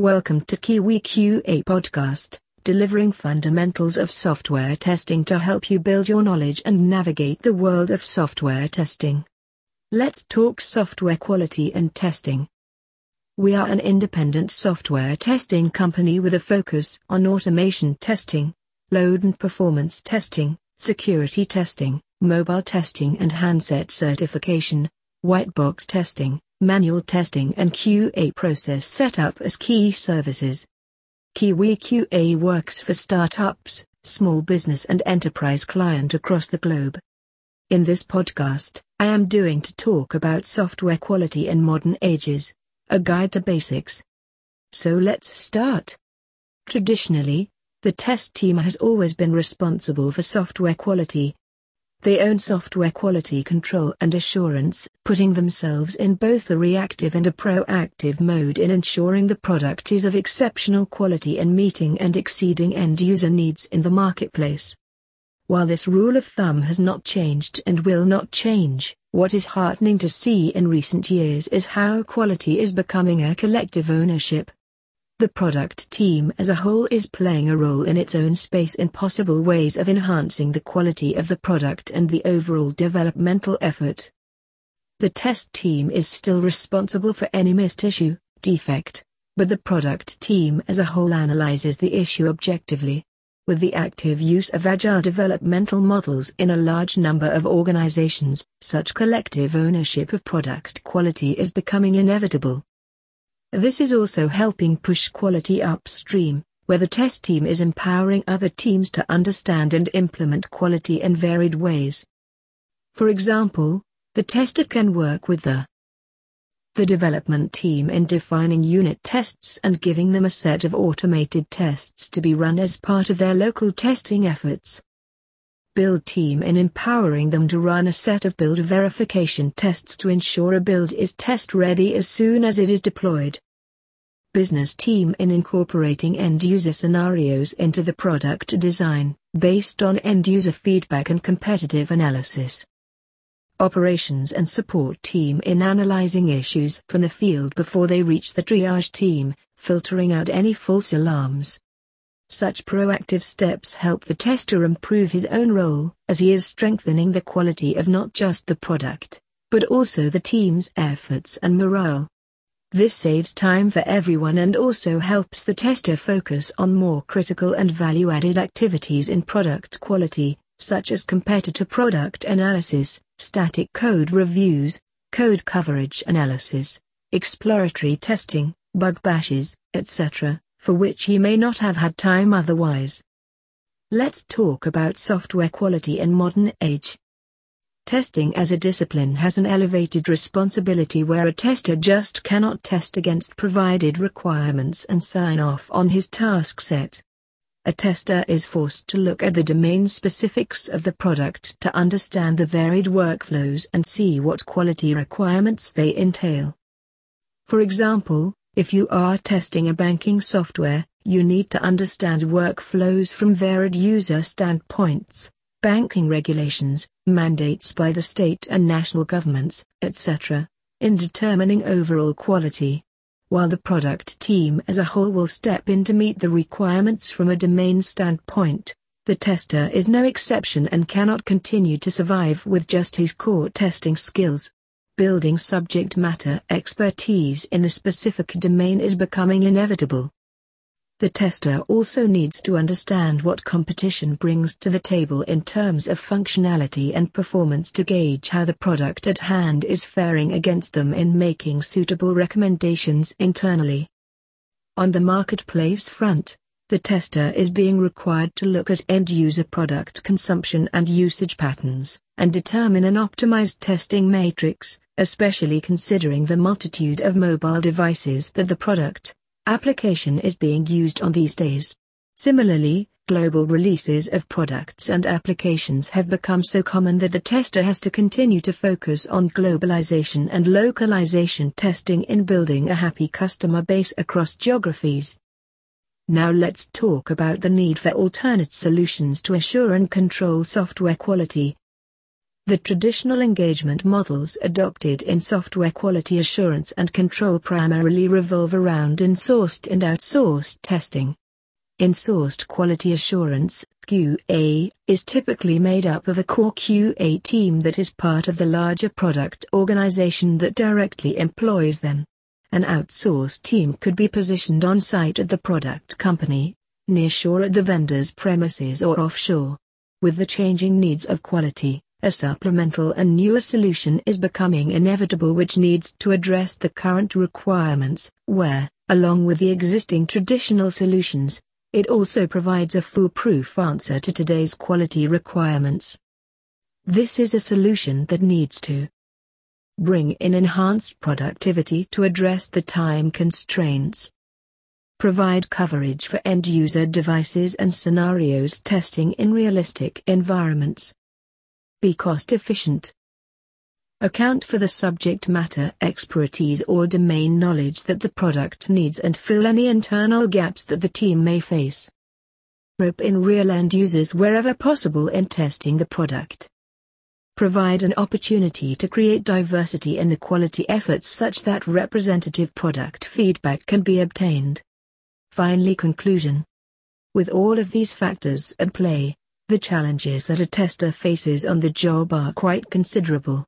Welcome to Kiwi QA Podcast, delivering fundamentals of software testing to help you build your knowledge and navigate the world of software testing. Let's talk software quality and testing. We are an independent software testing company with a focus on automation testing, load and performance testing, security testing, mobile testing and handset certification, white box testing, manual testing and QA process setup as key services. Kiwi QA works for startups, small business and enterprise client across the globe. In this podcast, I am doing to talk about software quality in modern ages, a guide to basics. So let's start. Traditionally, the test team has always been responsible for software quality, they own software quality control and assurance, putting themselves in both a reactive and a proactive mode in ensuring the product is of exceptional quality and meeting and exceeding end user needs in the marketplace. While this rule of thumb has not changed and will not change, what is heartening to see in recent years is how quality is becoming a collective ownership. The product team as a whole is playing a role in its own space in possible ways of enhancing the quality of the product and the overall developmental effort. The test team is still responsible for any missed issue, defect, but the product team as a whole analyzes the issue objectively. With the active use of agile developmental models in a large number of organizations, such collective ownership of product quality is becoming inevitable. This is also helping push quality upstream, where the test team is empowering other teams to understand and implement quality in varied ways. For example, the tester can work with the the development team in defining unit tests and giving them a set of automated tests to be run as part of their local testing efforts. Build team in empowering them to run a set of build verification tests to ensure a build is test ready as soon as it is deployed. Business team in incorporating end user scenarios into the product design, based on end user feedback and competitive analysis. Operations and support team in analyzing issues from the field before they reach the triage team, filtering out any false alarms. Such proactive steps help the tester improve his own role, as he is strengthening the quality of not just the product, but also the team's efforts and morale. This saves time for everyone and also helps the tester focus on more critical and value-added activities in product quality, such as competitor product analysis, static code reviews, code coverage analysis, exploratory testing, bug bashes, etc for which he may not have had time otherwise. Let's talk about software quality in modern age. Testing as a discipline has an elevated responsibility where a tester just cannot test against provided requirements and sign off on his task set. A tester is forced to look at the domain specifics of the product to understand the varied workflows and see what quality requirements they entail. For example, if you are testing a banking software, you need to understand workflows from varied user standpoints, banking regulations, mandates by the state and national governments, etc., in determining overall quality. While the product team as a whole will step in to meet the requirements from a domain standpoint, the tester is no exception and cannot continue to survive with just his core testing skills building subject matter expertise in the specific domain is becoming inevitable. The tester also needs to understand what competition brings to the table in terms of functionality and performance to gauge how the product at hand is faring against them in making suitable recommendations internally. On the marketplace front, the tester is being required to look at end-user product consumption and usage patterns, and determine an optimized testing matrix, especially considering the multitude of mobile devices that the product application is being used on these days. Similarly, global releases of products and applications have become so common that the tester has to continue to focus on globalization and localization testing in building a happy customer base across geographies. Now let's talk about the need for alternate solutions to assure and control software quality. The traditional engagement models adopted in software quality assurance and control primarily revolve around insourced and outsourced testing. Insourced quality assurance, QA, is typically made up of a core QA team that is part of the larger product organization that directly employs them. An outsourced team could be positioned on site at the product company, nearshore at the vendor's premises or offshore. With the changing needs of quality, a supplemental and newer solution is becoming inevitable which needs to address the current requirements, where, along with the existing traditional solutions, it also provides a foolproof answer to today's quality requirements. This is a solution that needs to bring in enhanced productivity to address the time constraints, provide coverage for end-user devices and scenarios testing in realistic environments, be cost efficient. Account for the subject matter expertise or domain knowledge that the product needs and fill any internal gaps that the team may face. Rope in real end users wherever possible in testing the product. Provide an opportunity to create diversity in the quality efforts such that representative product feedback can be obtained. Finally, conclusion. With all of these factors at play, the challenges that a tester faces on the job are quite considerable.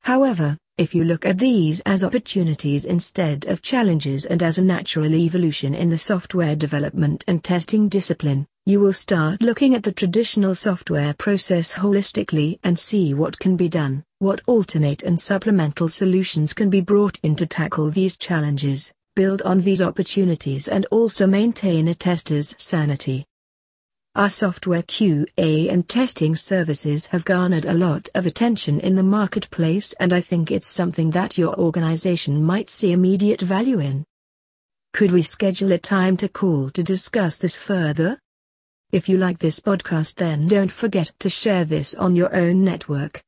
However, if you look at these as opportunities instead of challenges and as a natural evolution in the software development and testing discipline, you will start looking at the traditional software process holistically and see what can be done, what alternate and supplemental solutions can be brought in to tackle these challenges, build on these opportunities and also maintain a tester's sanity. Our software QA and testing services have garnered a lot of attention in the marketplace and I think it's something that your organization might see immediate value in. Could we schedule a time to call to discuss this further? If you like this podcast then don't forget to share this on your own network.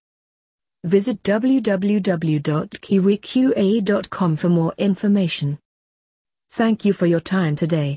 Visit www.kiwiqa.com for more information. Thank you for your time today.